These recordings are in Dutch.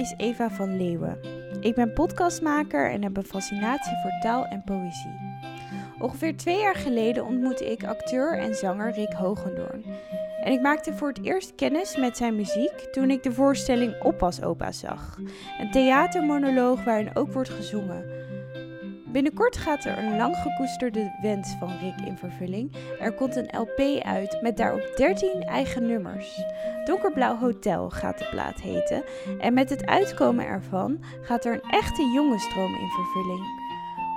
is Eva van Leeuwen. Ik ben podcastmaker en heb een fascinatie voor taal en poëzie. Ongeveer twee jaar geleden ontmoette ik acteur en zanger Rick Hogendoorn. En ik maakte voor het eerst kennis met zijn muziek toen ik de voorstelling Oppas Opa zag. Een theatermonoloog waarin ook wordt gezongen. Binnenkort gaat er een lang gekoesterde wens van Rick in vervulling. Er komt een LP uit met daarop 13 eigen nummers. Donkerblauw Hotel gaat de plaat heten. En met het uitkomen ervan gaat er een echte jongenstroom in vervulling.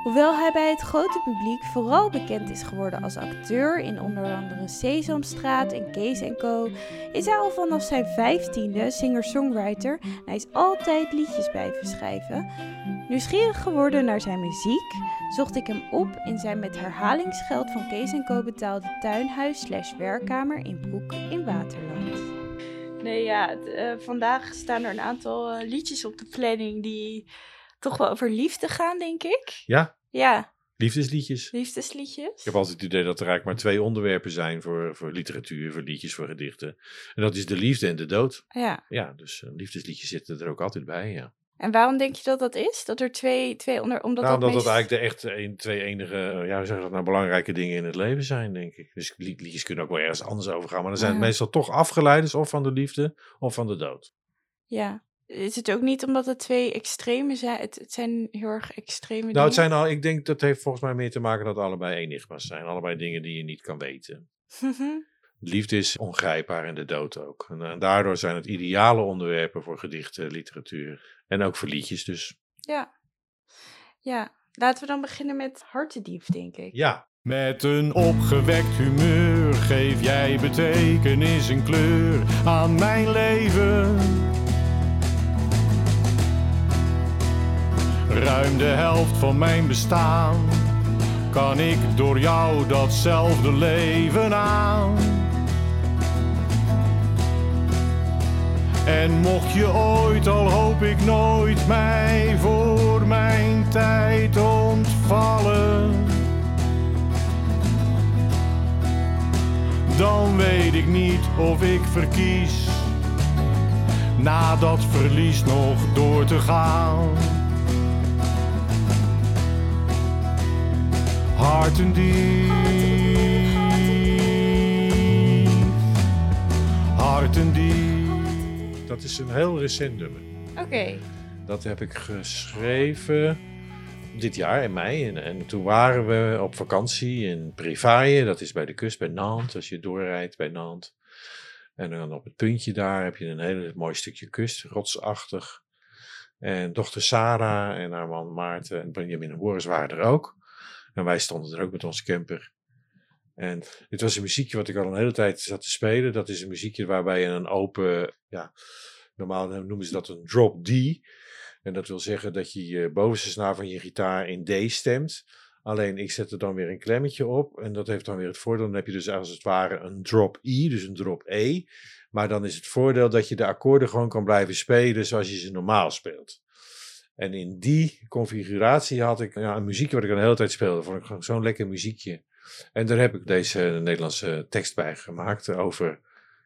Hoewel hij bij het grote publiek vooral bekend is geworden als acteur in onder andere Sesamstraat en Kees Co, is hij al vanaf zijn vijftiende singer-songwriter en hij is altijd liedjes blijven schrijven. Nieuwsgierig geworden naar zijn muziek, zocht ik hem op in zijn met herhalingsgeld van Kees Co betaalde tuinhuis slash werkkamer in Broek in Waterland. Nee, ja, uh, vandaag staan er een aantal uh, liedjes op de planning die toch wel over liefde gaan, denk ik. Ja? Ja. Liefdesliedjes. Liefdesliedjes. Ik heb altijd het idee dat er eigenlijk maar twee onderwerpen zijn voor, voor literatuur, voor liedjes, voor gedichten. En dat is de liefde en de dood. Ja. Ja, dus uh, liefdesliedjes zitten er ook altijd bij, ja. En waarom denk je dat dat is? Dat er twee, twee onder... Omdat nou, dat omdat meest... dat eigenlijk de echt een, twee enige, ja, hoe zeg dat nou, belangrijke dingen in het leven zijn, denk ik. Dus liedjes kunnen ook wel ergens anders over gaan. Maar dan zijn het meestal toch afgeleiders of van de liefde of van de dood. Ja. Is het ook niet omdat het twee extreme zijn? Het, het zijn heel erg extreme Nou, dingen. het zijn al, ik denk dat heeft volgens mij meer te maken dat allebei enigma's zijn. Allebei dingen die je niet kan weten. Liefde is ongrijpbaar en de dood ook. En, eh, daardoor zijn het ideale onderwerpen voor gedichten, literatuur en ook voor liedjes. Dus ja. Ja. Laten we dan beginnen met Hartedief, denk ik. ja, Met een opgewekt humeur geef jij betekenis en kleur aan mijn leven. Ruim de helft van mijn bestaan kan ik door jou datzelfde leven aan. En mocht je ooit, al hoop ik nooit, mij voor mijn tijd ontvallen. dan weet ik niet of ik verkies na dat verlies nog door te gaan. Harten diep, harten diep. Dat is een heel recent nummer. Oké. Dat heb ik geschreven dit jaar in mei. En, en toen waren we op vakantie in Prévaille. Dat is bij de kust bij Nantes. Als je doorrijdt bij Nantes. En dan op het puntje daar heb je een heel mooi stukje kust, rotsachtig. En dochter Sarah en haar man Maarten en Benjamin en Boris waren er ook. En wij stonden er ook met onze camper. En dit was een muziekje wat ik al een hele tijd zat te spelen. Dat is een muziekje waarbij je een open, ja, normaal noemen ze dat een drop D. En dat wil zeggen dat je je bovenste snaar van je gitaar in D stemt. Alleen ik zet er dan weer een klemmetje op. En dat heeft dan weer het voordeel. Dan heb je dus als het ware een drop I, dus een drop E. Maar dan is het voordeel dat je de akkoorden gewoon kan blijven spelen zoals je ze normaal speelt. En in die configuratie had ik ja, een muziekje wat ik al de hele tijd speelde. Vond ik gewoon zo'n lekker muziekje. En daar heb ik deze Nederlandse tekst bij gemaakt over,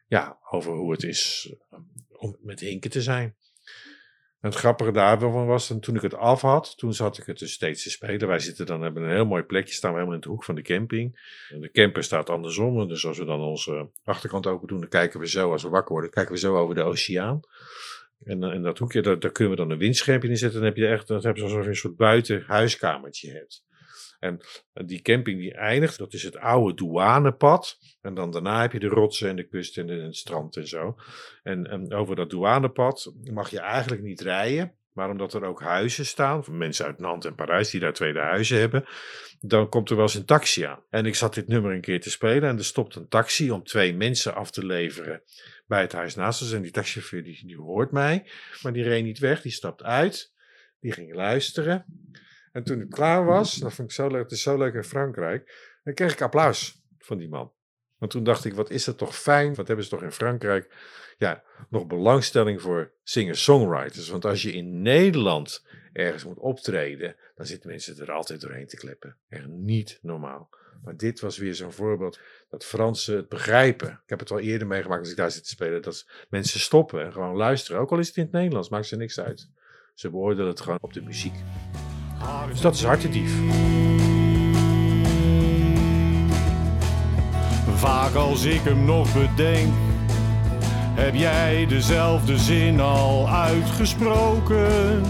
ja, over hoe het is eh, om met hinken te zijn. En het grappige daarvan was, toen ik het af had, toen zat ik het dus steeds te spelen. Wij zitten dan, hebben een heel mooi plekje, staan we helemaal in de hoek van de camping. En de camper staat andersom, dus als we dan onze achterkant open doen, dan kijken we zo, als we wakker worden, kijken we zo over de oceaan. En in dat hoekje, daar, daar kunnen we dan een windschermpje in zetten. Dan heb je echt, dat heb je alsof je een soort buitenhuiskamertje hebt. En die camping die eindigt, dat is het oude douanepad. En dan daarna heb je de rotsen en de kust en, het strand en zo. En, en over dat douanepad mag je eigenlijk niet rijden. Maar omdat er ook huizen staan, van mensen uit Nantes en Parijs die daar tweede huizen hebben, dan komt er wel eens een taxi aan. En ik zat dit nummer een keer te spelen en er stopt een taxi om twee mensen af te leveren bij het huis naast ons. En die taxichauffeur die, die hoort mij, maar die reed niet weg, die stapt uit, die ging luisteren. En toen ik klaar was, dat vond ik zo leuk, het is zo leuk in Frankrijk, dan kreeg ik applaus van die man. Want toen dacht ik, wat is dat toch fijn, wat hebben ze toch in Frankrijk, ja, nog belangstelling voor singer-songwriters. Want als je in Nederland ergens moet optreden, dan zitten mensen er altijd doorheen te kleppen. Echt niet normaal. Maar dit was weer zo'n voorbeeld dat Fransen het begrijpen. Ik heb het al eerder meegemaakt als ik daar zit te spelen. Dat mensen stoppen en gewoon luisteren. Ook al is het in het Nederlands, maakt ze niks uit. Ze beoordelen het gewoon op de muziek. Dus dat is hartedief. Vaak als ik hem nog bedenk, heb jij dezelfde zin al uitgesproken.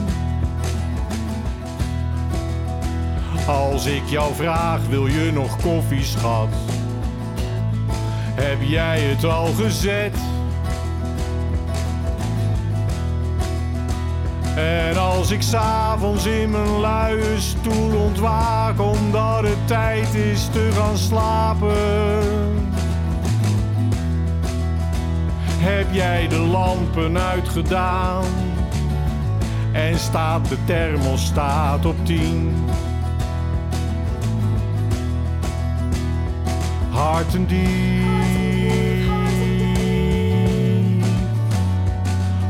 Als ik jou vraag, wil je nog koffie, schat? Heb jij het al gezet? En als ik s'avonds in mijn luie stoel ontwaak omdat het tijd is te gaan slapen. Heb jij de lampen uitgedaan en staat de thermostaat op 10? Harten diep,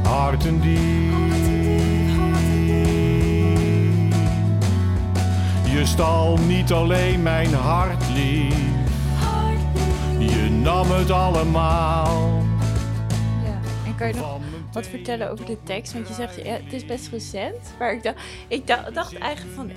harten diep. Je stal niet alleen mijn hart lief, je nam het allemaal. Ja. En kan je nog wat vertellen over de tekst? Want je zegt, ja, het is best recent. Maar ik dacht, ik da- dacht eigenlijk van...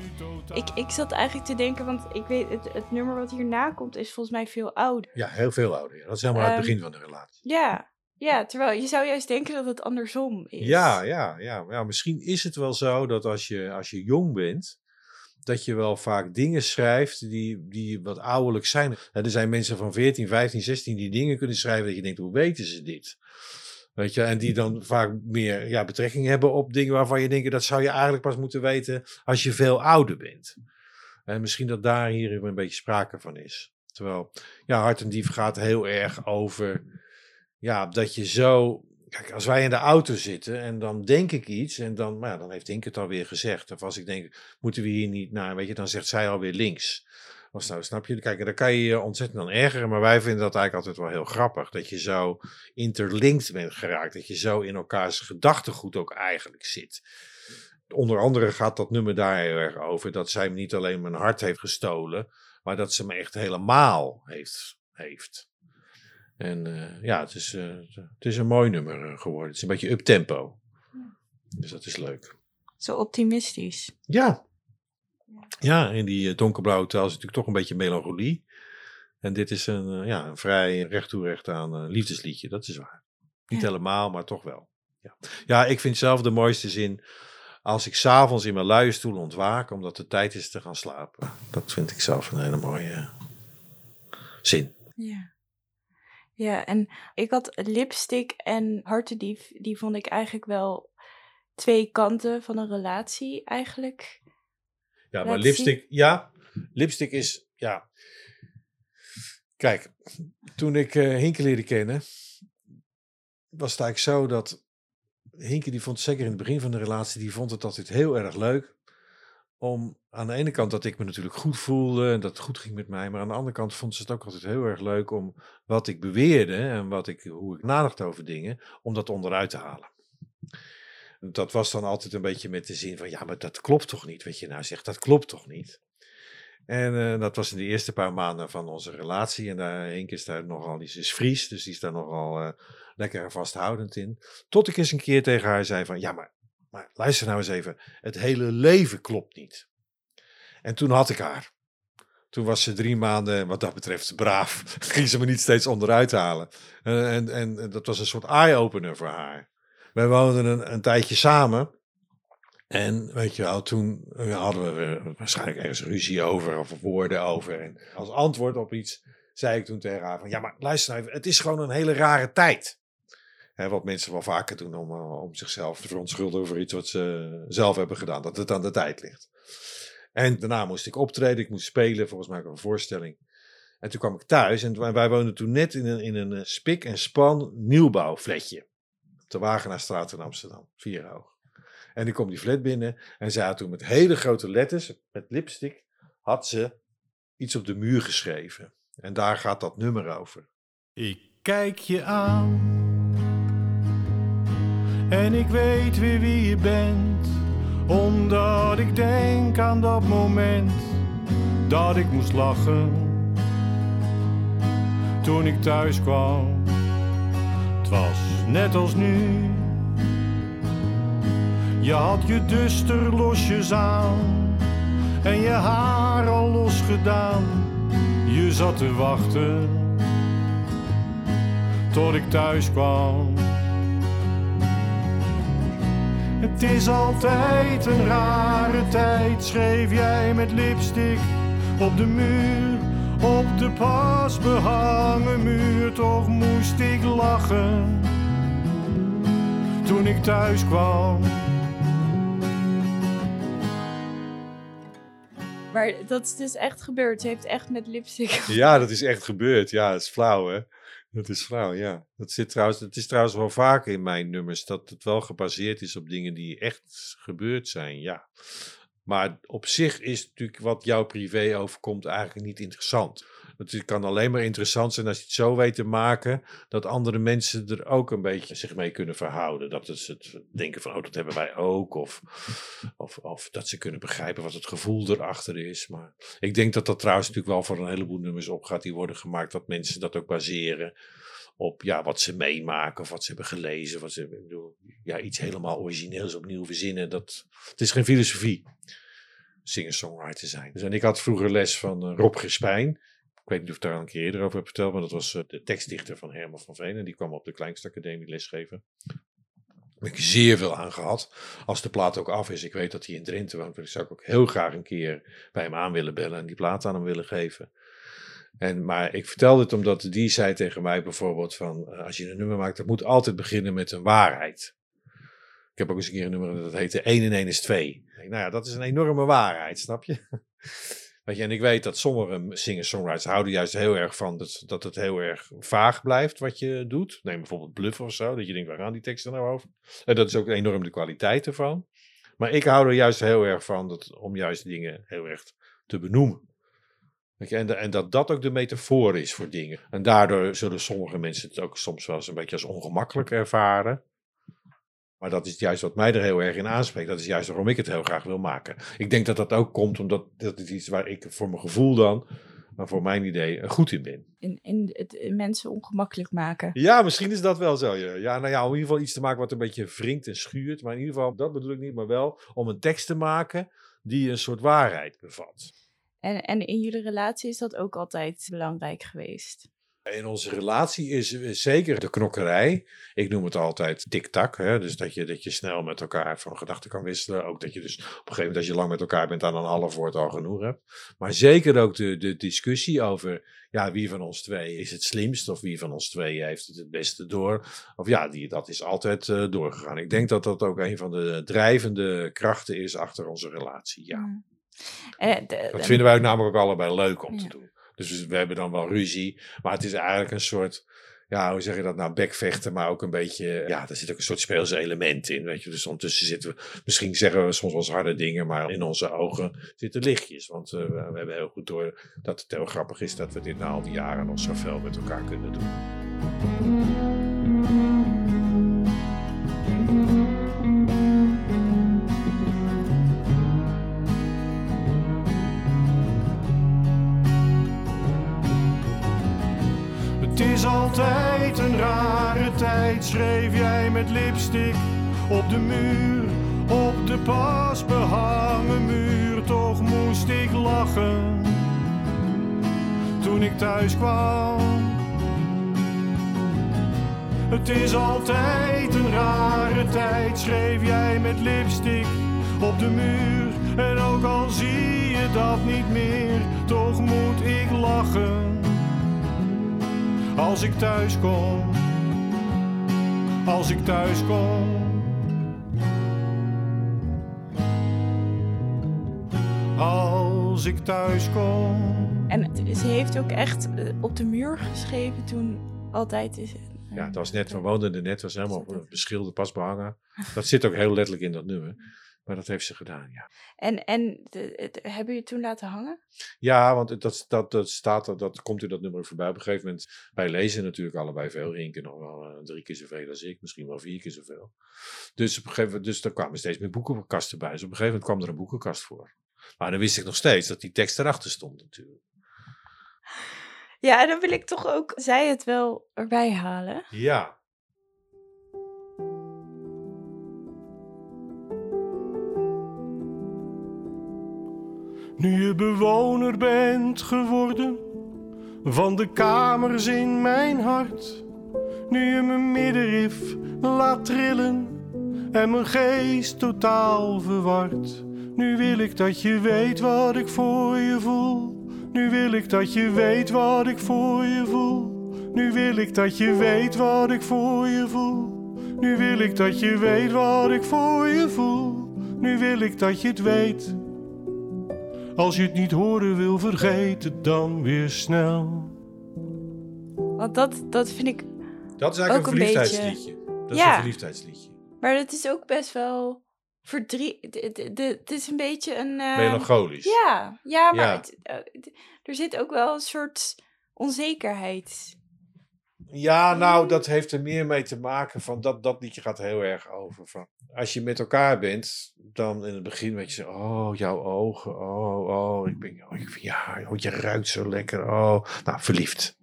Ik, ik zat eigenlijk te denken, want ik weet, het, het nummer wat hierna komt is volgens mij veel ouder. Ja, heel veel ouder. ja. Dat is helemaal het Ehm, begin van de relatie. Ja, ja, terwijl je zou juist denken dat het andersom is. Ja, ja, ja. ja, misschien is het wel zo dat als je, als je jong bent, dat je wel vaak dingen schrijft die, die wat ouderlijk zijn. Hè, Er zijn mensen van 14, 15, 16 die dingen kunnen schrijven dat je denkt, hoe weten ze dit? Weet je, en die dan vaak meer ja, betrekking hebben op dingen waarvan je denkt, dat zou je eigenlijk pas moeten weten als je veel ouder bent. En misschien dat daar hier een beetje sprake van is. Terwijl, ja, Hart en Dief gaat heel erg over, ja, dat je zo Kijk, als wij in de auto zitten en dan denk ik iets en dan, ja, dan heeft Ink het alweer gezegd. Of als ik denk, moeten we hier niet naar, weet je, dan zegt zij alweer links. Of nou, snap je? Kijk, dan kan je je ontzettend aan ergeren, maar wij vinden dat eigenlijk altijd wel heel grappig. Dat je zo interlinked bent geraakt, dat je zo in elkaars gedachtegoed ook eigenlijk zit. Onder andere gaat dat nummer daar heel erg over, dat zij me niet alleen mijn hart heeft gestolen, maar dat ze me echt helemaal heeft. heeft. En eh, ja, het is, eh, het is een mooi nummer eh, geworden. Het is een beetje up-tempo. Dus dat is leuk. Zo optimistisch. Ja. Ja, in die donkerblauwe taal is natuurlijk toch een beetje melancholie. En dit is een, ja, een vrij recht toe recht aan liefdesliedje, dat is waar. Niet Ja. helemaal, maar toch wel. Ja. ja, ik vind zelf de mooiste zin als ik s'avonds in mijn luie stoel ontwaak omdat het tijd is te gaan slapen. Dat vind ik zelf een hele mooie zin. Ja. Ja, en ik had lipstick en hartendief, die vond ik eigenlijk wel twee kanten van een relatie eigenlijk. Ja, maar lipstick, ja, lipstick is, ja. Kijk, toen ik Hinke leerde kennen, was het eigenlijk zo dat Hinke, die vond zeker in het begin van de relatie, die vond het altijd heel erg leuk. Om aan de ene kant dat ik me natuurlijk goed voelde en dat het goed ging met mij, maar aan de andere kant vond ze het ook altijd heel erg leuk om wat ik beweerde en wat ik, hoe ik nadacht over dingen, om dat onderuit te halen. Dat was dan altijd een beetje met de zin van, ja, maar dat klopt toch niet, wat je nou zegt, dat klopt toch niet. En eh, dat was in de eerste paar maanden van onze relatie. En daar, Henk is daar nogal, die is dus die is daar nogal eh, lekker en vasthoudend in. Tot ik eens een keer tegen haar zei van, ja, maar, maar luister nou eens even, het hele leven klopt niet. En toen had ik haar. Toen was ze drie maanden, wat dat betreft, braaf. Ging ze me niet steeds onderuit halen. En, en, dat was een soort eye-opener voor haar. Wij woonden een, een tijdje samen. En weet je wel, toen eh, hadden we waarschijnlijk ergens ruzie over of woorden over. En als antwoord op iets zei ik toen tegen haar van... Ja, maar luister nou even, het is gewoon een hele rare tijd. Wat mensen wel vaker doen om, eh, om zichzelf te verontschuldigen over iets wat ze zelf hebben gedaan. Dat het aan de tijd ligt. En daarna moest ik optreden, ik moest spelen, volgens mij ook een voorstelling. En toen kwam ik thuis en wij woonden toen net in een, in een eh, spik en span nieuwbouwflatje. Op de Wagenaarstraat in Amsterdam, vier hoog. En ik kom die flat binnen en zij had toen met hele grote letters, met lipstick, had ze iets op de muur geschreven. En daar gaat dat nummer over. Ik kijk je aan en ik weet weer wie je bent. Omdat ik denk aan dat moment dat ik moest lachen. Toen ik thuis kwam, het was net als nu. Je had je duster losjes aan en je haar al losgedaan. Je zat te wachten tot ik thuis kwam. Het is altijd een rare tijd, schreef jij met lipstick op de muur. Op de pas behangen muur, toch moest ik lachen toen ik thuis kwam. Maar dat is dus echt gebeurd. Ze heeft echt met lipstick. Ja, dat is echt gebeurd. Ja, dat is flauw, hè? Dat is flauw, ja. Dat zit trouwens, het is trouwens wel vaker in mijn nummers dat het wel gebaseerd is op dingen die echt gebeurd zijn, ja. Maar op zich is natuurlijk wat jouw privé overkomt eigenlijk niet interessant. Het kan alleen maar interessant zijn als je het zo weet te maken dat andere mensen er ook een beetje zich mee kunnen verhouden. Dat ze het denken van, oh, dat hebben wij ook. Of, of, of dat ze kunnen begrijpen wat het gevoel erachter is. Maar ik denk dat dat trouwens natuurlijk wel voor een heleboel nummers opgaat die worden gemaakt. Dat mensen dat ook baseren op ja, wat ze meemaken of wat ze hebben gelezen. Wat ze, bedoel, ja, iets helemaal origineels opnieuw verzinnen. Dat, het is geen filosofie, singer-songwriter zijn. Dus en ik had vroeger les van uh, Rob Gespijn. Ik weet niet of ik daar al een keer eerder over heb verteld, maar dat was uh, de tekstdichter van Herman van Veen. En die kwam op de Kleinste Academie lesgeven. Daar heb ik zeer veel aan gehad. Als de plaat ook af is, ik weet dat hij in Drenthe woont, dan zou ik ook heel graag een keer bij hem aan willen bellen en die plaat aan hem willen geven. En, maar ik vertelde het omdat die zei tegen mij bijvoorbeeld van, uh, als je een nummer maakt, dat moet altijd beginnen met een waarheid. Ik heb ook eens een keer een nummer dat heette 1 en 1 is 2. Nou ja, dat is een enorme waarheid, snap je? Weet je, en ik weet dat sommige singer-songwriters houden juist heel erg van dat, dat het heel erg vaag blijft wat je doet. Neem bijvoorbeeld Bluff of zo, dat je denkt, waar gaan die teksten nou over? En dat is ook enorm de kwaliteit ervan. Maar ik hou er juist heel erg van dat, om juist dingen heel erg te benoemen. En, de, en, dat dat ook de metafoor is voor dingen. En daardoor zullen sommige mensen het ook soms wel eens een beetje als ongemakkelijk ervaren. Maar dat is juist wat mij er heel erg in aanspreekt. Dat is juist waarom ik het heel graag wil maken. Ik denk dat dat ook komt omdat dat is iets waar ik voor mijn gevoel dan, maar voor mijn idee, goed in ben. In, in het mensen ongemakkelijk maken. Ja, misschien is dat wel zo. Ja. ja, nou ja, om in ieder geval iets te maken wat een beetje wringt en schuurt. Maar in ieder geval, dat bedoel ik niet, maar wel om een tekst te maken die een soort waarheid bevat. En, en in jullie relatie is dat ook altijd belangrijk geweest? In onze relatie is zeker de knokkerij. Ik noem het altijd tik-tak. Dus dat je, dat je snel met elkaar van gedachten kan wisselen. Ook dat je dus op een gegeven moment, als je lang met elkaar bent, aan een half woord al genoeg hebt. Maar zeker ook de, de discussie over ja, wie van ons twee is het slimst. Of wie van ons twee heeft het het beste door. Of ja, die, dat is altijd uh, doorgegaan. Ik denk dat dat ook een van de drijvende krachten is achter onze relatie. Ja. Mm. Uh, de, dat vinden wij namelijk ook allebei leuk om ja. te doen. Dus we hebben dan wel ruzie. Maar het is eigenlijk een soort, ja, hoe zeg je dat nou, bekvechten, maar ook een beetje, ja, er zit ook een soort speelse element in, weet je. Dus ondertussen zitten we, misschien zeggen we soms wel eens harde dingen, maar in onze ogen zitten lichtjes. Want uh, we hebben heel goed door dat het heel grappig is dat we dit na al die jaren nog zo veel met elkaar kunnen doen. Schreef jij met lipstick op de muur. Op de pas behangen muur, toch moest ik lachen toen ik thuis kwam. Het is altijd een rare tijd, schreef jij met lipstick op de muur. En ook al zie je dat niet meer, toch moet ik lachen als ik thuis kom, als ik thuis kom. Als ik thuis kom. En ze heeft ook echt eh, op de muur geschreven toen altijd is. Ja, het was net, we woonden er net, was helemaal beschilderd, pas behangen. Dat zit ook heel letterlijk in dat nummer. Maar dat heeft ze gedaan, ja. En, en de, het- hebben jullie het toen laten hangen? Ja, want dat, dat, dat staat, dat, dat komt in dat nummer voorbij. Op een gegeven moment, wij lezen natuurlijk allebei veel. Rinke nog wel eh, drie keer zoveel als ik, misschien wel vier keer zoveel. Dus, op een gegeven moment, dus er kwamen steeds meer boekenkasten bij. Dus op een gegeven moment kwam er een boekenkast voor. Maar dan wist ik nog steeds dat die tekst erachter stond natuurlijk. Ja, en dan wil ik toch ook zij het wel erbij halen. Ja. Nu je bewoner bent geworden van de kamers in mijn hart. Nu je mijn middenrif laat trillen en mijn geest totaal verward. Nu wil ik dat je weet wat ik voor je voel. Nu wil ik dat je weet wat ik voor je voel. Nu wil ik dat je weet wat ik voor je voel. Nu wil ik dat je weet wat ik voor je voel. Nu wil ik dat je het weet. Als je het niet horen wil, vergeet het dan weer snel. Want dat, dat vind ik. Dat is eigenlijk Ook een een verliefdheidsliedje. Dat is Ja. een verliefdheidsliedje. Maar het is ook best wel verdriet. Het, is een beetje een. eh, Melancholisch. Ja, ja maar Ja. Het, eh, er zit ook wel een soort onzekerheid. Ja, nou, dat heeft er meer mee te maken van dat, dat liedje gaat heel erg over. Van, als je met elkaar bent, dan in het begin weet je zo, oh, jouw ogen, oh, oh, ik ben, oh, haar, oh, je ruikt zo lekker, oh, nou, verliefd.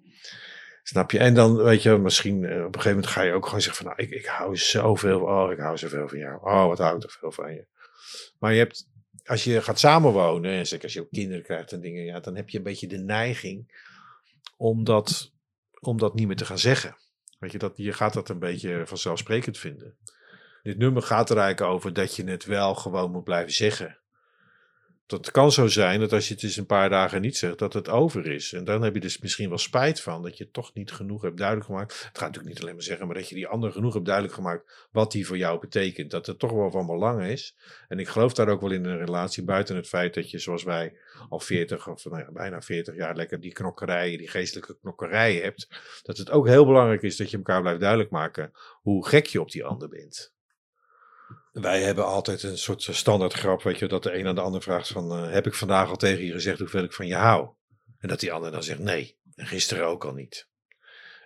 Snap je? En dan, weet je, misschien eh, op een gegeven moment ga je ook gewoon zeggen van, nou, ik, ik hou zoveel, oh, ik hou zoveel van jou, oh, wat hou ik toch veel van je. Maar je hebt, als je gaat samenwonen, en zeker als je ook kinderen krijgt en dingen, ja, dan heb je een beetje de neiging om dat, om dat niet meer te gaan zeggen. Weet je, dat, je gaat dat een beetje vanzelfsprekend vinden. Dit nummer gaat er eigenlijk over dat je het wel gewoon moet blijven zeggen. Dat kan zo zijn dat als je het eens een paar dagen niet zegt, dat het over is. En dan heb je dus misschien wel spijt van dat je toch niet genoeg hebt duidelijk gemaakt. Het gaat natuurlijk niet alleen maar zeggen, maar dat je die ander genoeg hebt duidelijk gemaakt wat die voor jou betekent. Dat het toch wel van belang is. En ik geloof daar ook wel in een relatie, buiten het feit dat je zoals wij al 40 of nou ja, bijna 40 jaar lekker die knokkerijen, die geestelijke knokkerijen hebt. Dat het ook heel belangrijk is dat je elkaar blijft duidelijk maken hoe gek je op die ander bent. Wij hebben altijd een soort standaard grap, weet je, dat de een aan de ander vraagt van, eh, heb ik vandaag al tegen je gezegd hoeveel ik van je hou? En dat die ander dan zegt nee, en gisteren ook al niet.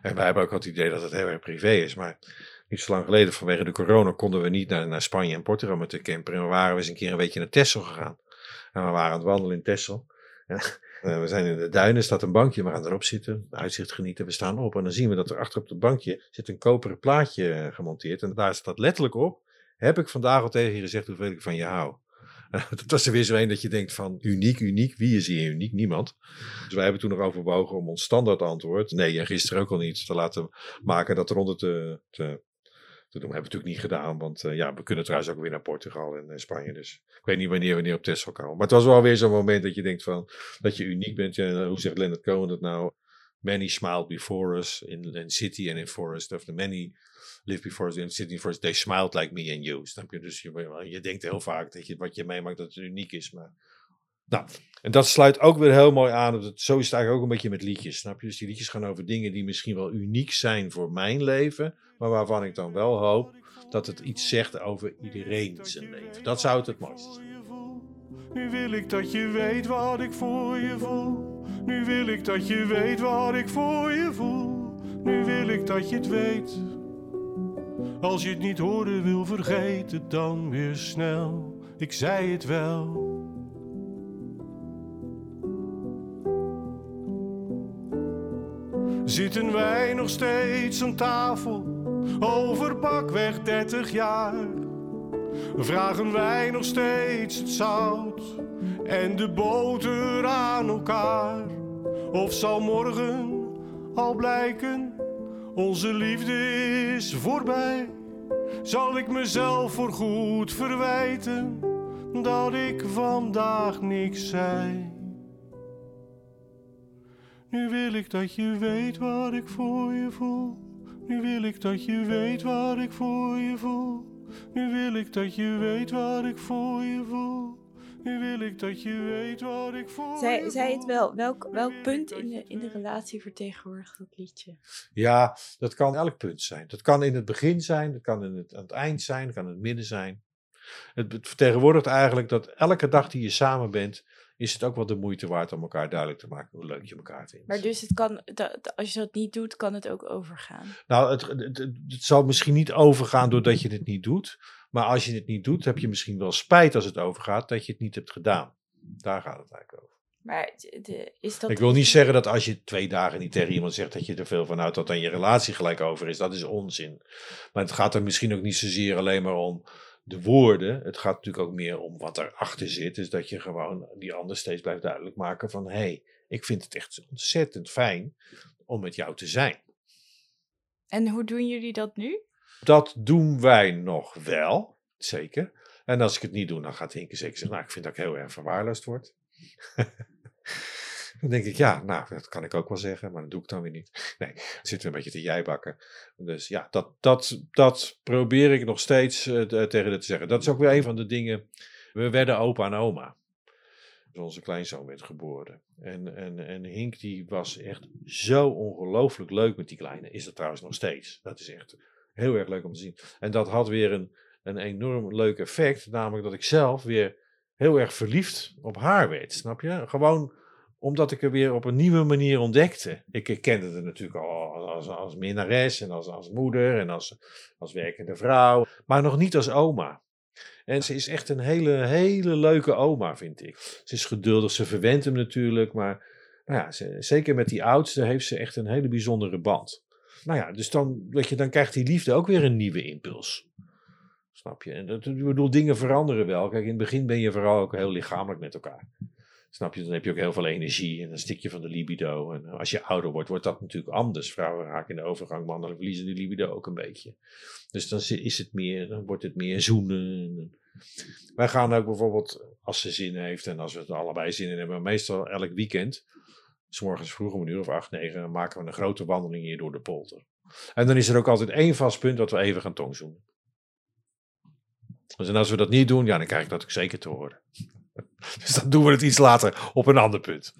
En wij hebben ook het idee dat het heel erg privé is, maar niet zo lang geleden vanwege de corona konden we niet naar, Spanje en Portugal met de camper. En we waren eens een keer een weekje naar Texel gegaan. En we waren aan het wandelen in Texel. En, eh, we zijn in de duinen, staat een bankje, we gaan erop zitten, uitzicht genieten, we staan op. En dan zien we dat er achter op het bankje zit een koperen plaatje eh, gemonteerd. En daar staat letterlijk op, heb ik vandaag al tegen je gezegd hoeveel ik van je hou. Dat was er weer zo een dat je denkt van uniek, uniek. Wie is hier uniek? Niemand. Dus wij hebben toen nog overwogen om ons standaard antwoord, nee en gisteren ook al niet, te laten maken dat eronder te, te, te doen. hebben we natuurlijk niet gedaan, want eh, ja, we kunnen trouwens ook weer naar Portugal en eh, Spanje. Dus ik weet niet wanneer niet op Texel komen. Maar het was wel weer zo'n moment dat je denkt van, dat je uniek bent. Hoe zegt Leonard Cohen dat nou? Many smiled before us in, in city and in forest. Of the many lived before city and forest. They smiled like me and you. Snap je? Dus je, je denkt heel vaak dat je wat je meemaakt dat het uniek is. Maar nou, en dat sluit ook weer heel mooi aan. Dat, zo is het eigenlijk ook een beetje met liedjes. Snap je? Dus die liedjes gaan over dingen die misschien wel uniek zijn voor mijn leven. Maar waarvan ik dan wel hoop dat het iets zegt over iedereen zijn leven. Dat zou het het mooiste zijn. Nu wil ik dat je weet wat ik voor je voel. Nu wil ik dat je weet wat ik voor je voel. Nu wil ik dat je het weet. Als je het niet horen wil, vergeet het dan weer snel. Ik zei het wel. Zitten wij nog steeds aan tafel over pakweg 30 jaar? Vragen wij nog steeds het zout en de boter aan elkaar? Of zal morgen al blijken, onze liefde is voorbij? Zal ik mezelf voorgoed verwijten dat ik vandaag niks zei? Nu wil ik dat je weet wat ik voor je voel. Nu wil ik dat je weet wat ik voor je voel. Nu wil ik dat je weet wat ik voor je voel. Nu wil ik dat je weet wat ik voor Zij, zij het wel. Welk, welk punt in de, in de relatie vertegenwoordigt dat liedje? Ja, dat kan elk punt zijn. Dat kan in het begin zijn, dat kan in het, aan het eind zijn, dat kan in het midden zijn. het, het vertegenwoordigt eigenlijk dat elke dag die je samen bent, is het ook wel de moeite waard om elkaar duidelijk te maken hoe leuk je elkaar vindt. Maar dus het kan, dat, als je dat niet doet, kan het ook overgaan. Nou, het, het, het, het zal misschien niet overgaan doordat je het niet doet. Maar als je het niet doet, heb je misschien wel spijt als het overgaat dat je het niet hebt gedaan. Daar gaat het eigenlijk over. Maar de- is dat... Ik wil niet zeggen dat als je twee dagen niet tegen iemand zegt dat je er veel van houdt dat dan je relatie gelijk over is. Dat is onzin. Maar het gaat er misschien ook niet zozeer alleen maar om de woorden. Het gaat natuurlijk ook meer om wat erachter zit. Dus dat je gewoon die ander steeds blijft duidelijk maken van hé, hey, ik vind het echt ontzettend fijn om met jou te zijn. En hoe doen jullie dat nu? Dat doen wij nog wel, zeker. En als ik het niet doe, dan gaat Hinke zeker zeggen, nou, ik vind dat ik heel erg verwaarloosd word. dan denk ik, ja, nou, dat kan ik ook wel zeggen, maar dat doe ik dan weer niet. Nee, dan zitten we een beetje te jijbakken. Dus ja, dat, dat, dat probeer ik nog steeds eh, te- tegen te zeggen. Dat is ook weer een van de dingen. We werden opa en oma. Onze kleinzoon werd geboren. En, en, en Hink die was echt zo ongelooflijk leuk met die kleine. Is dat trouwens nog steeds. Dat is echt heel erg leuk om te zien. En dat had weer een, een enorm leuk effect. Namelijk dat ik zelf weer heel erg verliefd op haar werd. Snap je? Gewoon omdat ik er weer op een nieuwe manier ontdekte. Ik kende het natuurlijk al als, als minnares en als, als moeder en als, als werkende vrouw. Maar nog niet als oma. En ze is echt een hele, hele leuke oma, vind ik. Ze is geduldig, ze verwendt hem natuurlijk. Maar nou ja, ze, zeker met die oudste heeft ze echt een hele bijzondere band. Nou ja, dus dan, weet je, dan krijgt die liefde ook weer een nieuwe impuls. Snap je? En dat, ik bedoel, dingen veranderen wel. Kijk, in het begin ben je vooral ook heel lichamelijk met elkaar. Snap je? Dan heb je ook heel veel energie en dan stik je van de libido. En als je ouder wordt, wordt dat natuurlijk anders. Vrouwen raken in de overgang, mannen verliezen de libido ook een beetje. Dus dan is het meer, dan wordt het meer zoenen. Wij gaan ook bijvoorbeeld, als ze zin heeft en als we het allebei zin in hebben, meestal elk weekend, s morgens vroeg om een uur of acht, negen, maken we een grote wandeling hier door de polder. En dan is er ook altijd één vast punt dat we even gaan tongzoenen. Dus en als we dat niet doen, ja, dan krijg ik dat ook zeker te horen. Dus dan doen we het iets later op een ander punt.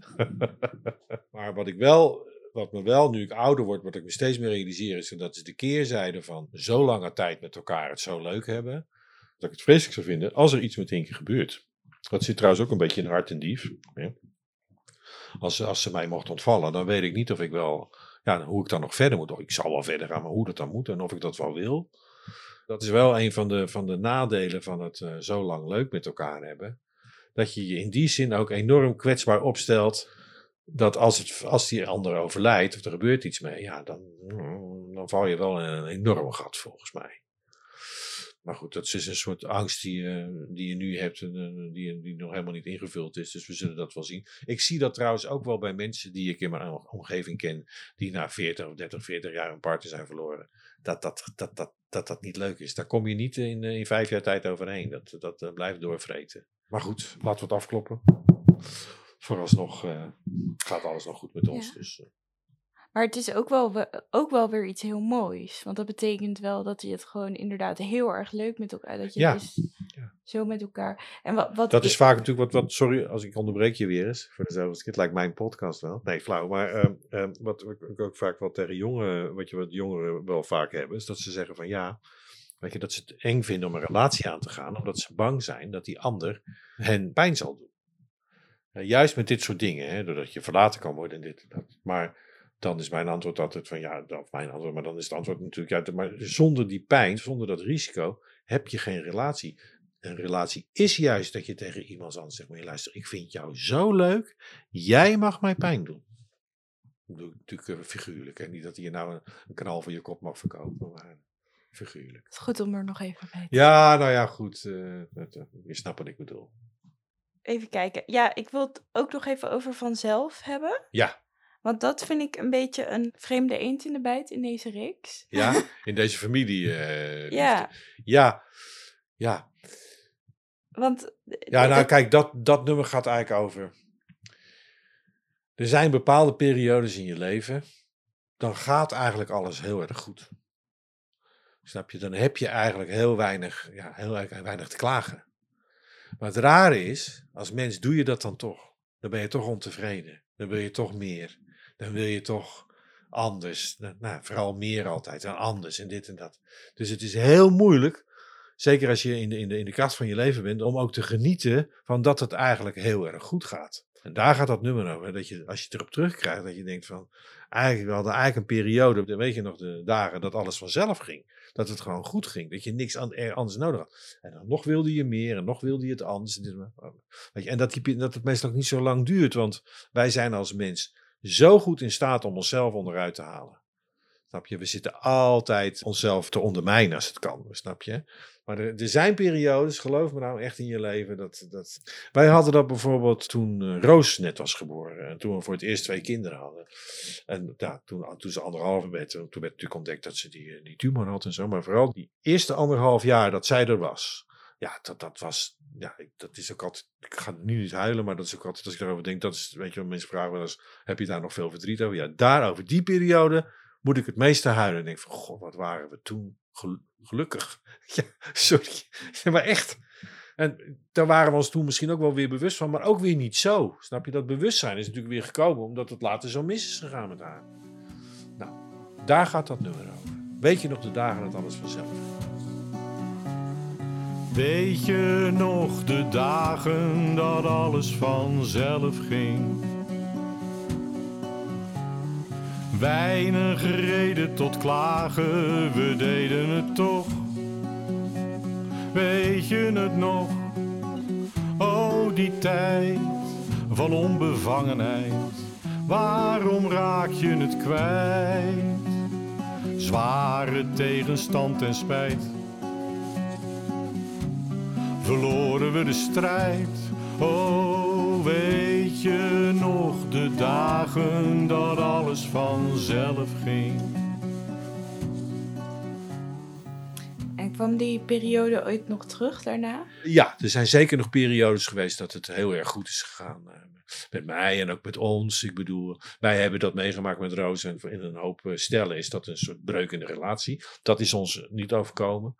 maar wat ik wel, wat me wel, nu ik ouder word, wat ik me steeds meer realiseer, is dat is de keerzijde van zo lange tijd met elkaar het zo leuk hebben, dat ik het vreselijk zou vinden als er iets met Hinke gebeurt. Dat zit trouwens ook een beetje in hart en dief. Ja. Als, als ze mij mocht ontvallen, dan weet ik niet of ik wel, ja, hoe ik dan nog verder moet. Ik zal wel verder gaan, maar hoe dat dan moet en of ik dat wel wil. Dat is wel een van de, van de nadelen van het eh, zo lang leuk met elkaar hebben. Dat je je in die zin ook enorm kwetsbaar opstelt. Dat als, het, als die ander overlijdt of er gebeurt iets mee, ja, dan, mm, dan val je wel in een enorm gat volgens mij. Maar goed, dat is dus een soort angst die, je- die je nu hebt en eh, die, die nog helemaal niet ingevuld is. Dus we zullen dat wel zien. Ik zie dat trouwens ook wel bij mensen die ik in mijn omgeving ken, die na 40 of 30, 40 jaar een partner zijn verloren. Dat dat, dat, dat, dat, dat niet leuk is. Daar kom je niet in, eh, in vijf jaar tijd overheen. Dat, dat eh, blijft doorvreten. Maar goed, laten we het afkloppen. Vooralsnog eh, gaat alles nog goed met ons. Ja. Dus, eh, Maar het is ook wel, we- ook wel weer iets heel moois. Want dat betekent wel dat je het gewoon inderdaad heel erg leuk met elkaar... Dat je Ja. dus Ja. zo met elkaar... En wat, wat Dat is vaak natuurlijk wat, wat, sorry als ik onderbreek je weer eens, voor dezelfde het lijkt mijn podcast wel. Nee, flauw, maar ehm, ehm, wat ik ook vaak wel tegen jongeren, wat je wat jongeren wel vaak hebben, is dat ze zeggen van ja, weet je, dat ze het eng vinden om een relatie aan te gaan, omdat ze bang zijn dat die ander hen pijn zal doen. Eh, juist met dit soort dingen, hè, doordat je verlaten kan worden en dit en dat. Maar dan is mijn antwoord altijd van ja, of mijn antwoord, maar dan is het antwoord natuurlijk ja, maar zonder die pijn, zonder dat risico, heb je geen relatie een relatie is juist dat je tegen iemand anders zegt: maar je luister, ik vind jou zo leuk, jij mag mij pijn doen. Dat bedoel ik natuurlijk eh, figuurlijk. En niet dat je nou een, een knal voor je kop mag verkopen, maar figuurlijk. Het is goed om er nog even bij te Ja, nou ja, goed. eh, eh, je snapt wat ik bedoel. Even kijken. Ja, ik wil het ook nog even over vanzelf hebben. Ja, Want dat vind ik een beetje een vreemde eend in de bijt in deze reeks. ja in deze familie. eh, Ja. ja, ja. Want Ja, nou dat- kijk, dat, dat nummer gaat eigenlijk over. Er zijn bepaalde periodes in je leven. Dan gaat eigenlijk alles heel erg goed. Snap je? Dan heb je eigenlijk heel weinig, ja, heel weinig te klagen. Maar het rare is, als mens doe je dat dan toch. Dan ben je toch ontevreden. Dan wil je toch meer. Dan wil je toch anders. Nou, vooral meer altijd. En anders en dit en dat. Dus het is heel moeilijk zeker als je in de, in, de, in de kracht van je leven bent, om ook te genieten van dat het eigenlijk heel erg goed gaat. En daar gaat dat nummer over. Dat je, als je erop terugkrijgt, dat je denkt van, eigenlijk, we hadden eigenlijk een periode, weet je nog, de dagen dat alles vanzelf ging. Dat het gewoon goed ging. Dat je niks anders nodig had. En dan nog wilde je meer en nog wilde je het anders. Je, en dat, die, dat het meestal ook niet zo lang duurt. Want wij zijn als mens zo goed in staat om onszelf onderuit te halen. Snap je? We zitten altijd onszelf te ondermijnen als het kan. Snap je? Maar er, er, zijn periodes, geloof me nou echt in je leven. Dat, dat... Wij hadden dat bijvoorbeeld toen uh, Roos net was geboren. En toen we voor het eerst twee kinderen hadden. En ja, toen, toen ze anderhalve werd, toen werd natuurlijk ontdekt dat ze die, eh, die tumor had en zo. Maar vooral die eerste anderhalf jaar dat zij er was. Ja, dat, dat was, ja, dat is ook altijd, ik ga nu niet huilen, maar dat is ook altijd, als ik daarover denk, dat is, weet je, mensen vragen wel heb je daar nog veel verdriet over? Ja, daarover, die periode, moet ik het meeste huilen. En denk van, god, wat waren we toen gelukkig. Ja, sorry. maar echt. En daar waren we ons toen misschien ook wel weer bewust van, maar ook weer niet zo. Snap je? Dat bewustzijn is natuurlijk weer gekomen omdat het later zo mis is gegaan met haar. Nou, daar gaat dat nummer over. Weet je nog de dagen dat alles vanzelf Weet je nog de dagen dat alles vanzelf ging? Weinig reden tot klagen, we deden het toch. Weet je het nog? Oh, die tijd van onbevangenheid. Waarom raak je het kwijt? Zware tegenstand en spijt. Verloren we de strijd? Oh, weet je nog de dagen dat alles vanzelf ging? En kwam die periode ooit nog terug daarna? Ja, er zijn zeker nog periodes geweest dat het heel erg goed is gegaan. Eh, met mij en ook met ons. Ik bedoel, wij hebben dat meegemaakt met Roos. En in een hoop eh, stellen is dat een soort breuk in de relatie. Dat is ons niet overkomen.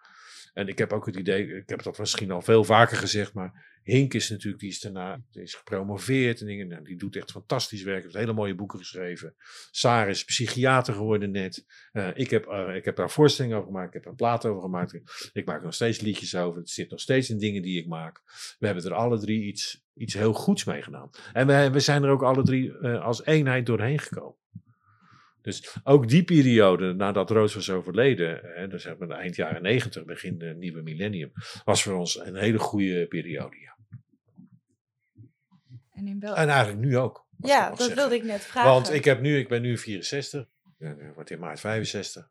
En ik heb ook het idee, ik heb dat misschien al veel vaker gezegd, maar Hink is natuurlijk, die is daarna is gepromoveerd en dingen. Nou, die doet echt fantastisch werk, heeft hele mooie boeken geschreven. Saar is psychiater geworden net. Uh, ik, heb, uh, ik heb daar voorstellingen over gemaakt, ik heb een plaat over gemaakt. Ik maak nog steeds liedjes over, het zit nog steeds in dingen die ik maak. We hebben er alle drie iets, iets heel goeds mee gedaan. En we, we zijn er ook alle drie uh, als eenheid doorheen gekomen. Dus ook die periode, nadat Roos was overleden, hè, dus hebben we eind jaren negentig, begin de nieuwe millennium, was voor ons een hele goede periode. Ja. En, in en eigenlijk nu ook. Ja, dat zeggen. wilde ik net vragen. Want ik, heb nu, ik ben nu 64, ik word in maart 65,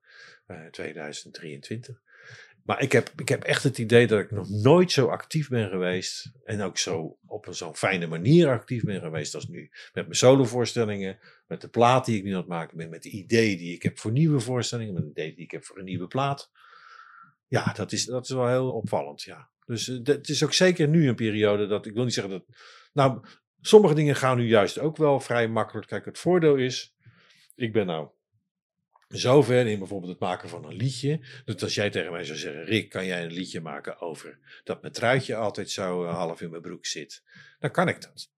uh, 2023. Maar ik heb, ik heb echt het idee dat ik nog nooit zo actief ben geweest. En ook zo op een zo'n fijne manier actief ben geweest als nu. Met mijn solovoorstellingen, met de plaat die ik nu aan het maken ben, met de ideeën die ik heb voor nieuwe voorstellingen, met de ideeën die ik heb voor een nieuwe plaat. Ja, dat is, dat is wel heel opvallend, ja. Dus het is ook zeker nu een periode dat, ik wil niet zeggen dat, nou, sommige dingen gaan nu juist ook wel vrij makkelijk. Kijk, het voordeel is, ik ben nou zover in bijvoorbeeld het maken van een liedje. Dat als jij tegen mij zou zeggen, Rick, kan jij een liedje maken over dat mijn truitje altijd zo uh, half in mijn broek zit? Dan kan ik dat.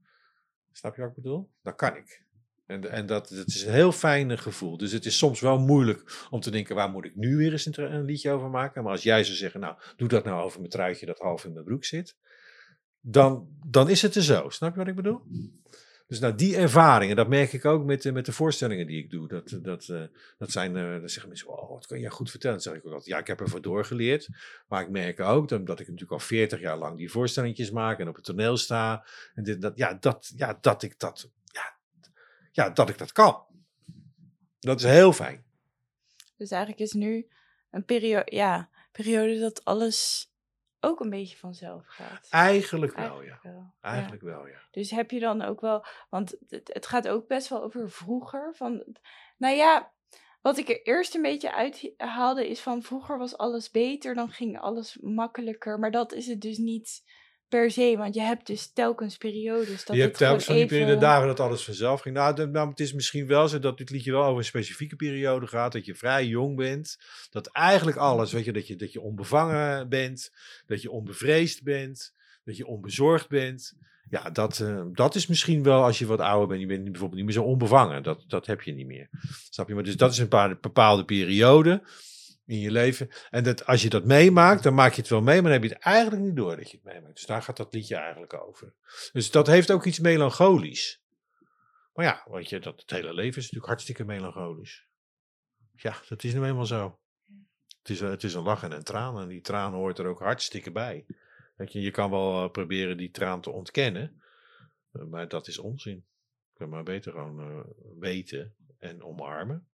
Snap je wat ik bedoel? Dan kan ik. En, en dat, dat is een heel fijn gevoel. Dus het is soms wel moeilijk om te denken, waar moet ik nu weer eens een, een liedje over maken? Maar als jij zou zeggen, nou, doe dat nou over mijn truitje dat half in mijn broek zit. Dan, dan is het er zo. Snap je wat ik bedoel? Dus nou, die ervaringen, dat merk ik ook met, met de voorstellingen die ik doe. Dat, dat, uh, dat zijn, uh, dan zeggen mensen, oh, wat kan jij goed vertellen? Dan zeg ik ook altijd, ja, ik heb ervoor doorgeleerd. Maar ik merk ook dat, ik natuurlijk al 40 jaar lang die voorstellingjes maak en op het toneel sta. En dit, dat, ja, dat, ja, dat ik dat, ja, ja, dat ik dat kan. Dat is heel fijn. Dus eigenlijk is nu een periode, ja, periode dat alles ook een beetje vanzelf gaat. Eigenlijk wel, Eigenlijk ja. Wel. Eigenlijk ja. wel, ja. Dus heb je dan ook wel, want het, het, gaat ook best wel over vroeger. Van, nou ja, wat ik er eerst een beetje uithaalde is van vroeger was alles beter, dan ging alles makkelijker. Maar dat is het dus niet per se, want je hebt dus telkens periodes. Dat je hebt telkens van die even... dagen dat alles vanzelf ging. Nou, nou, het is misschien wel zo dat dit liedje wel over een specifieke periode gaat. Dat je vrij jong bent. Dat eigenlijk alles, weet je, dat je, dat je onbevangen bent. Dat je onbevreesd bent. Dat je onbezorgd bent. Ja, dat, uh, dat is misschien wel als je wat ouder bent. Je bent bijvoorbeeld niet meer zo onbevangen. Dat, dat heb je niet meer. Snap je? Maar dus dat is een paar, bepaalde periode. In je leven. En dat, als je dat meemaakt, dan maak je het wel mee, maar dan heb je het eigenlijk niet door dat je het meemaakt. Dus daar gaat dat liedje eigenlijk over. Dus dat heeft ook iets melancholisch. Maar ja, weet je, dat, het hele leven is natuurlijk hartstikke melancholisch. Ja, dat is nu eenmaal zo. Het is, het is een lach en een traan en die traan hoort er ook hartstikke bij. Weet je, je kan wel eh, proberen die traan te ontkennen, eh, maar dat is onzin. Je kan maar beter gewoon uh, weten en omarmen.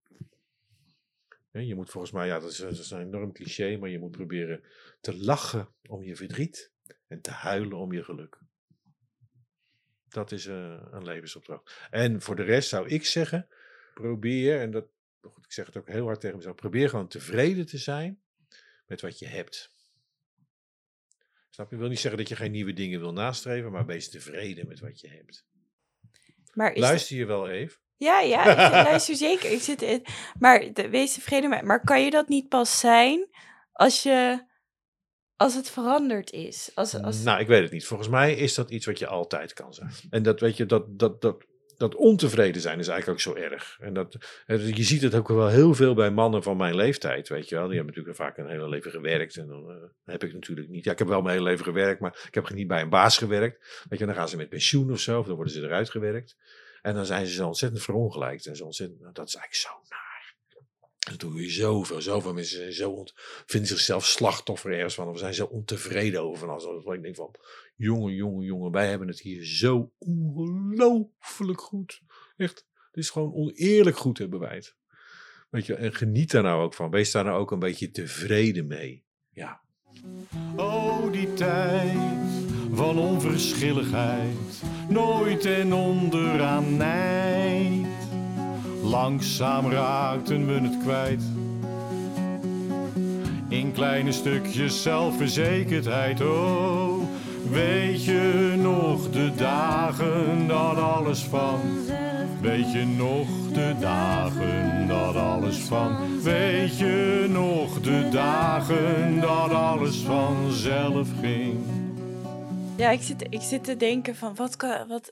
Je moet volgens mij, ja, dat is, dat is, een enorm cliché, maar je moet proberen te lachen om je verdriet en te huilen om je geluk. Dat is uh, een levensopdracht. En voor de rest zou ik zeggen, probeer, en dat, goed, ik zeg het ook heel hard tegen mezelf, probeer gewoon tevreden te zijn met wat je hebt. Snap je? wil niet zeggen dat je geen nieuwe dingen wil nastreven, maar wees tevreden met wat je hebt. Maar Luister je wel even? Ja, ja, ik luister zeker. Ik zit in, maar de, wees tevreden met. Maar kan je dat niet pas zijn als je als het veranderd is? Als, als... Nou, ik weet het niet. Volgens mij is dat iets wat je altijd kan zijn. En dat weet je, dat, dat, dat, dat ontevreden zijn is eigenlijk ook zo erg. En dat, je ziet het ook wel heel veel bij mannen van mijn leeftijd, weet je wel. Die hebben natuurlijk vaak een hele leven gewerkt. En dan uh, heb ik natuurlijk niet. Ja, ik heb wel mijn hele leven gewerkt, maar ik heb niet bij een baas gewerkt. Weet je, dan gaan ze met pensioen of zo, of dan worden ze eruit gewerkt. En dan zijn ze zo ontzettend verongelijkt. En zo ontzettend, nou, dat is eigenlijk zo naar. En dan doe je zoveel, zoveel mensen zo ont, vinden zichzelf slachtoffer ergens van. Of zijn zo ontevreden over van alles. ik denk van, jongen, jongen, jongen, wij hebben het hier zo ongelooflijk goed. Echt, het is gewoon oneerlijk goed hebben wij het. Weet je, en geniet daar nou ook van. Wees daar nou ook een beetje tevreden mee. Ja. Oh, die tijd van onverschilligheid, nooit en onderaan nijd. Langzaam raakten we het kwijt. In kleine stukjes zelfverzekerdheid, oh. Weet je nog de dagen dat alles van? Weet je nog de dagen dat alles van? Weet je nog de dagen dat alles vanzelf ging? Ja, ik zit, ik zit te denken van wat, kan, wat,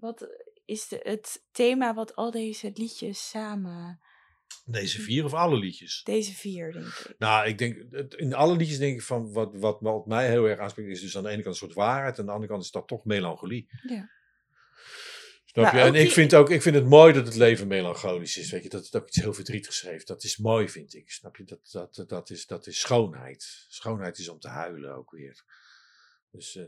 wat is de, het thema wat al deze liedjes samen... Deze vier of alle liedjes? Deze vier, denk ik. Nou, ik denk, in alle liedjes denk ik van, wat, wat, wat mij heel erg aanspreekt, is dus aan de ene kant een soort waarheid, en aan de andere kant is dat toch melancholie. Ja. Snap je? En ik, vind ook, ik vind het mooi dat het leven melancholisch is. Weet je, dat het ook iets heel verdrietigs heeft. Dat is mooi, vind ik. Snap je? Dat, dat, dat, is, dat is schoonheid. Schoonheid is om te huilen ook weer. Dus, uh,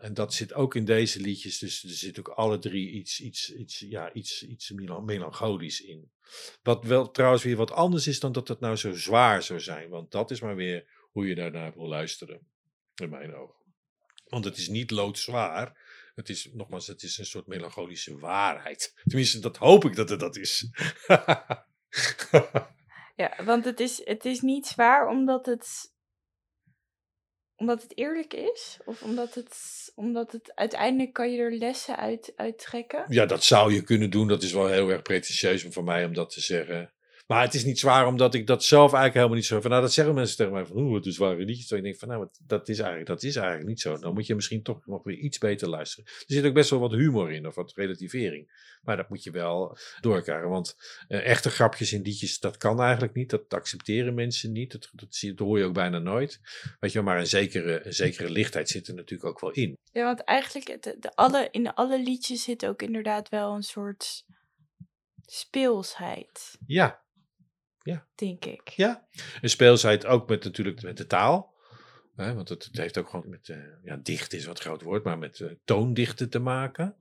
en dat zit ook in deze liedjes. Dus er zit ook alle drie iets, iets, iets, ja, iets, iets melancholisch in. Wat wel trouwens weer wat anders is dan dat het nou zo zwaar zou zijn. Want dat is maar weer hoe je daarnaar wil luisteren. In mijn ogen. Want het is niet loodzwaar. Het is, nogmaals, het is een soort melancholische waarheid. Tenminste, dat hoop ik dat het dat is. ja, want het is, het is niet zwaar omdat het omdat het eerlijk is? Of omdat het, omdat het uiteindelijk kan je er lessen uit, uit trekken? Ja, dat zou je kunnen doen. Dat is wel heel erg pretentieus van mij om dat te zeggen. Maar het is niet zwaar omdat ik dat zelf eigenlijk helemaal niet zo van. Nou, dat zeggen mensen tegen mij van, hoe het is zware liedjes. Terwijl ik denk van, nou, dat is, eigenlijk, dat is eigenlijk niet zo. Dan moet je misschien toch nog weer iets beter luisteren. Er zit ook best wel wat humor in of wat relativering. Maar dat moet je wel doorkrijgen. Want uh, echte grapjes in liedjes, dat kan eigenlijk niet. Dat accepteren mensen niet. Dat, dat, hoor je ook bijna nooit. Weet je, maar een zekere, een zekere lichtheid zit er natuurlijk ook wel in. Ja, want eigenlijk, de, de alle, in alle liedjes zit ook inderdaad wel een soort speelsheid. Ja, ja. Denk ik. Ja. En speelsheid ook met natuurlijk met de taal. Hè, want het, het, heeft ook gewoon met, uh, ja, dicht is wat groot woord, maar met uh, toondichten te maken.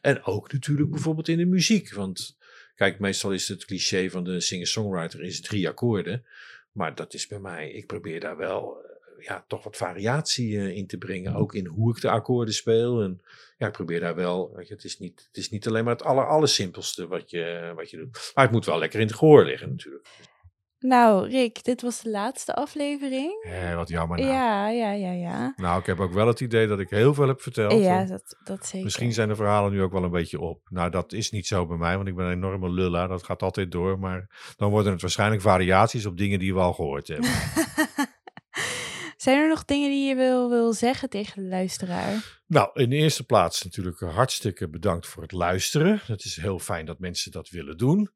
En ook natuurlijk bijvoorbeeld in de muziek. Want kijk, meestal is het cliché van de singer-songwriter is drie akkoorden. Maar dat is bij mij, ik probeer daar wel ja, toch wat variatie in te brengen. Ook in hoe ik de akkoorden speel. En ja, ik probeer daar wel, weet je, het is niet, het is niet alleen maar het aller, aller simpelste wat je, wat je doet. Maar het moet wel lekker in het gehoor liggen natuurlijk. Nou, Rick, dit was de laatste aflevering. Eh, wat jammer. Nou. Ja, ja, ja, ja. Nou, ik heb ook wel het idee dat ik heel veel heb verteld. Ja, dat, dat zeker. Misschien zijn de verhalen nu ook wel een beetje op. Nou, dat is niet zo bij mij, want ik ben een enorme lulla. Dat gaat altijd door. Maar dan worden het waarschijnlijk variaties op dingen die we al gehoord hebben. Zijn er nog dingen die je wil, wil zeggen tegen de luisteraar? Nou, in de eerste plaats natuurlijk hartstikke bedankt voor het luisteren. Het is heel fijn dat mensen dat willen doen.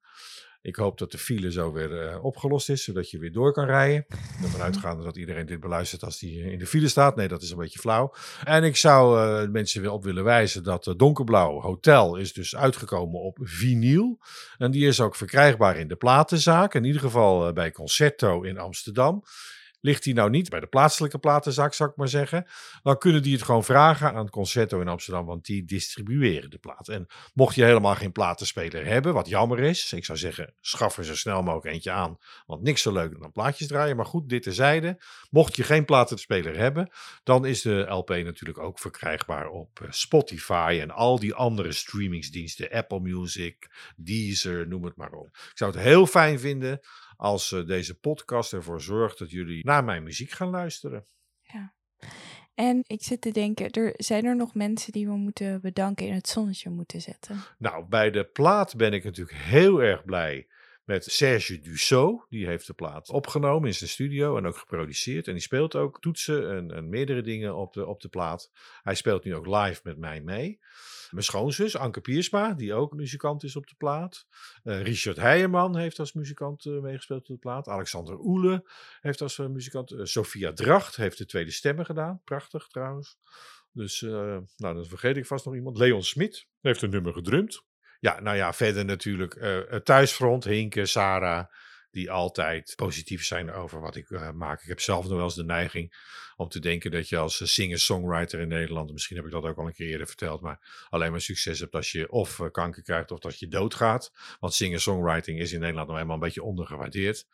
Ik hoop dat de file zo weer eh, opgelost is, zodat je weer door kan rijden. Ervan uitgaande dat iedereen dit beluistert als die in de file staat. Nee, dat is een beetje flauw. En ik zou uh, mensen weer op willen wijzen dat uh, Donkerblauw Hotel is dus uitgekomen op vinyl. En die is ook verkrijgbaar in de platenzaak. In ieder geval bij Concerto in Amsterdam. Ligt die nou niet bij de plaatselijke platenzaak, zou ik maar zeggen, dan kunnen die het gewoon vragen aan Concerto in Amsterdam, want die distribueren de plaat. En mocht je helemaal geen platenspeler hebben, wat jammer is, ik zou zeggen, schaf er zo snel mogelijk eentje aan, want niks zo leuk dan plaatjes draaien. Maar goed, dit terzijde. Mocht je geen platenspeler hebben, dan is de LP natuurlijk ook verkrijgbaar op eh, Spotify en al die andere streamingsdiensten, Apple Music, Deezer, noem het maar op. Ik zou het heel fijn vinden als uh, deze podcast ervoor zorgt dat jullie naar mijn muziek gaan luisteren. Ja. En ik zit te denken, er zijn er nog mensen die we moeten bedanken in het zonnetje moeten zetten? Nou, bij de plaat ben ik natuurlijk heel erg blij met Serge Dussault. Die heeft de plaat opgenomen in zijn studio en ook geproduceerd. En die speelt ook toetsen en, en meerdere dingen op de, op de plaat. Hij speelt nu ook live met mij mee. Mijn schoonzus, Anke Piersma, die ook muzikant is op de plaat. Uh, Richard Heijerman heeft als muzikant uh, meegespeeld op de plaat. Alexander Oele heeft als uh, muzikant. Sophia Dracht heeft de tweede stemmen gedaan. Prachtig trouwens. Dus, nou, dan vergeet ik vast nog iemand. Leon Smit heeft een nummer gedrumd. Ja, nou ja, verder natuurlijk het thuisfront, Hinke, Sarah die altijd positief zijn over wat ik maak. Ik heb zelf nog wel eens de neiging om te denken dat je als singer-songwriter in Nederland, misschien heb ik dat ook al een keer eerder verteld, maar alleen maar succes hebt als je of uh, kanker krijgt of dat je doodgaat. Want singer-songwriting is in Nederland nog helemaal een beetje ondergewaardeerd.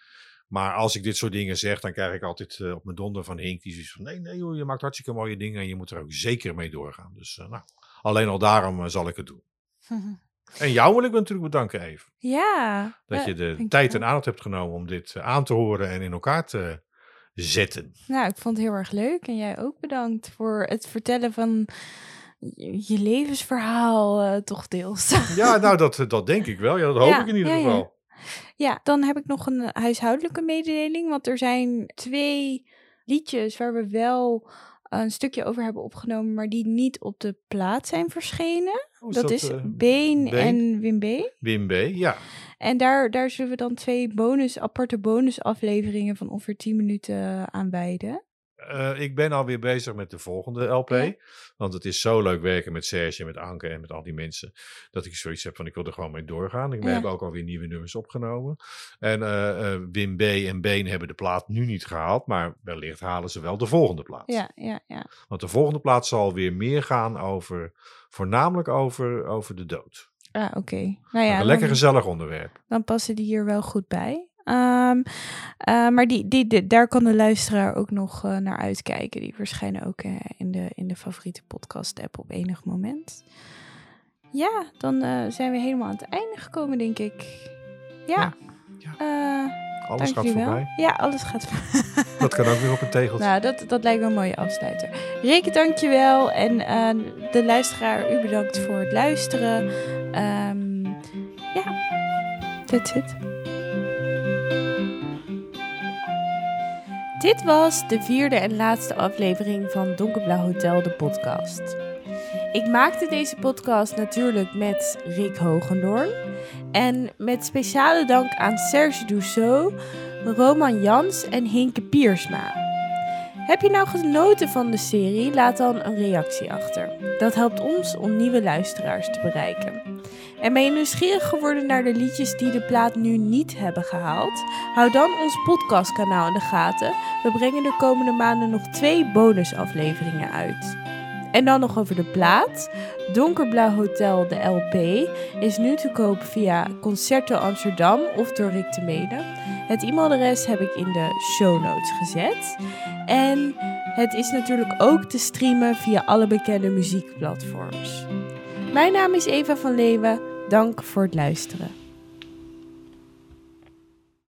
Maar als ik dit soort dingen zeg, dan krijg ik altijd uh, op mijn donder van Hink die zoiets van nee, nee joh, je maakt hartstikke mooie dingen en je moet er ook zeker mee doorgaan. Dus nou, alleen al daarom zal ik het doen. En jou wil ik natuurlijk bedanken, Eve. Ja. Dat je de tijd en aandacht hebt genomen om dit eh, aan te horen en in elkaar te zetten. Nou, ik vond het heel erg leuk. En jij ook bedankt voor het vertellen van je levensverhaal, uh, toch deels. Ja, nou, dat, dat denk ik wel. Ja, dat hoop ja, ik in ieder ja, geval. Ja. ja, dan heb ik nog een huishoudelijke mededeling. Want er zijn twee liedjes waar we wel een stukje over hebben opgenomen, maar die niet op de plaat zijn verschenen. Oh, dat, is uh, Been, en Wim B. Wim B, ja. En daar, daar zullen we dan twee bonus, aparte bonusafleveringen van ongeveer 10 minuten aan wijden. Uh, ik ben alweer bezig met de volgende LP. Ja. Want het is zo leuk werken met Serge, met Anke en met al die mensen. Dat ik zoiets heb van ik wil er gewoon mee doorgaan. Ik ja. heb ook alweer nieuwe nummers opgenomen. En uh, uh, Wim B. en Been hebben de plaat nu niet gehaald. Maar wellicht halen ze wel de volgende plaat. Ja, ja, ja. Want de volgende plaat zal weer meer gaan over, voornamelijk over, over de dood. Ah, oké. Okay. Nou ja, een lekker gezellig onderwerp. Dan passen die hier wel goed bij. Um, uh, maar die, die, die, daar kan de luisteraar ook nog uh, naar uitkijken. Die verschijnen ook uh, in, de, in de favoriete podcast-app op enig moment. Ja, dan zijn we helemaal aan het einde gekomen, denk ik. Ja. ja. ja. alles gaat voorbij. Ja, alles gaat voorbij. dat kan ook weer op een tegeltje. Nou, dat, dat lijkt me een mooie afsluiter. Rick, dankjewel. En de luisteraar, u bedankt voor het luisteren. Um, ja, that's it. Dit was de vierde en laatste aflevering van Donkerblauw Hotel, de podcast. Ik maakte deze podcast natuurlijk met Rick Hogendoorn. En met speciale dank aan Serge Dussault, Roman Jans en Hinke Piersma. Heb je nou genoten van de serie? Laat dan een reactie achter. Dat helpt ons om nieuwe luisteraars te bereiken. En ben je nieuwsgierig geworden naar de liedjes die de plaat nu niet hebben gehaald? Hou dan ons podcastkanaal in de gaten. We brengen de komende maanden nog twee bonusafleveringen uit. En dan nog over de plaat. Donkerblauw Hotel, de LP, is nu te koop via Concerto Amsterdam of door Rick de Mede. Het e-mailadres heb ik in de show notes gezet. En het is natuurlijk ook te streamen via alle bekende muziekplatforms. Mijn naam is Eva van Leeuwen. Dank voor het luisteren.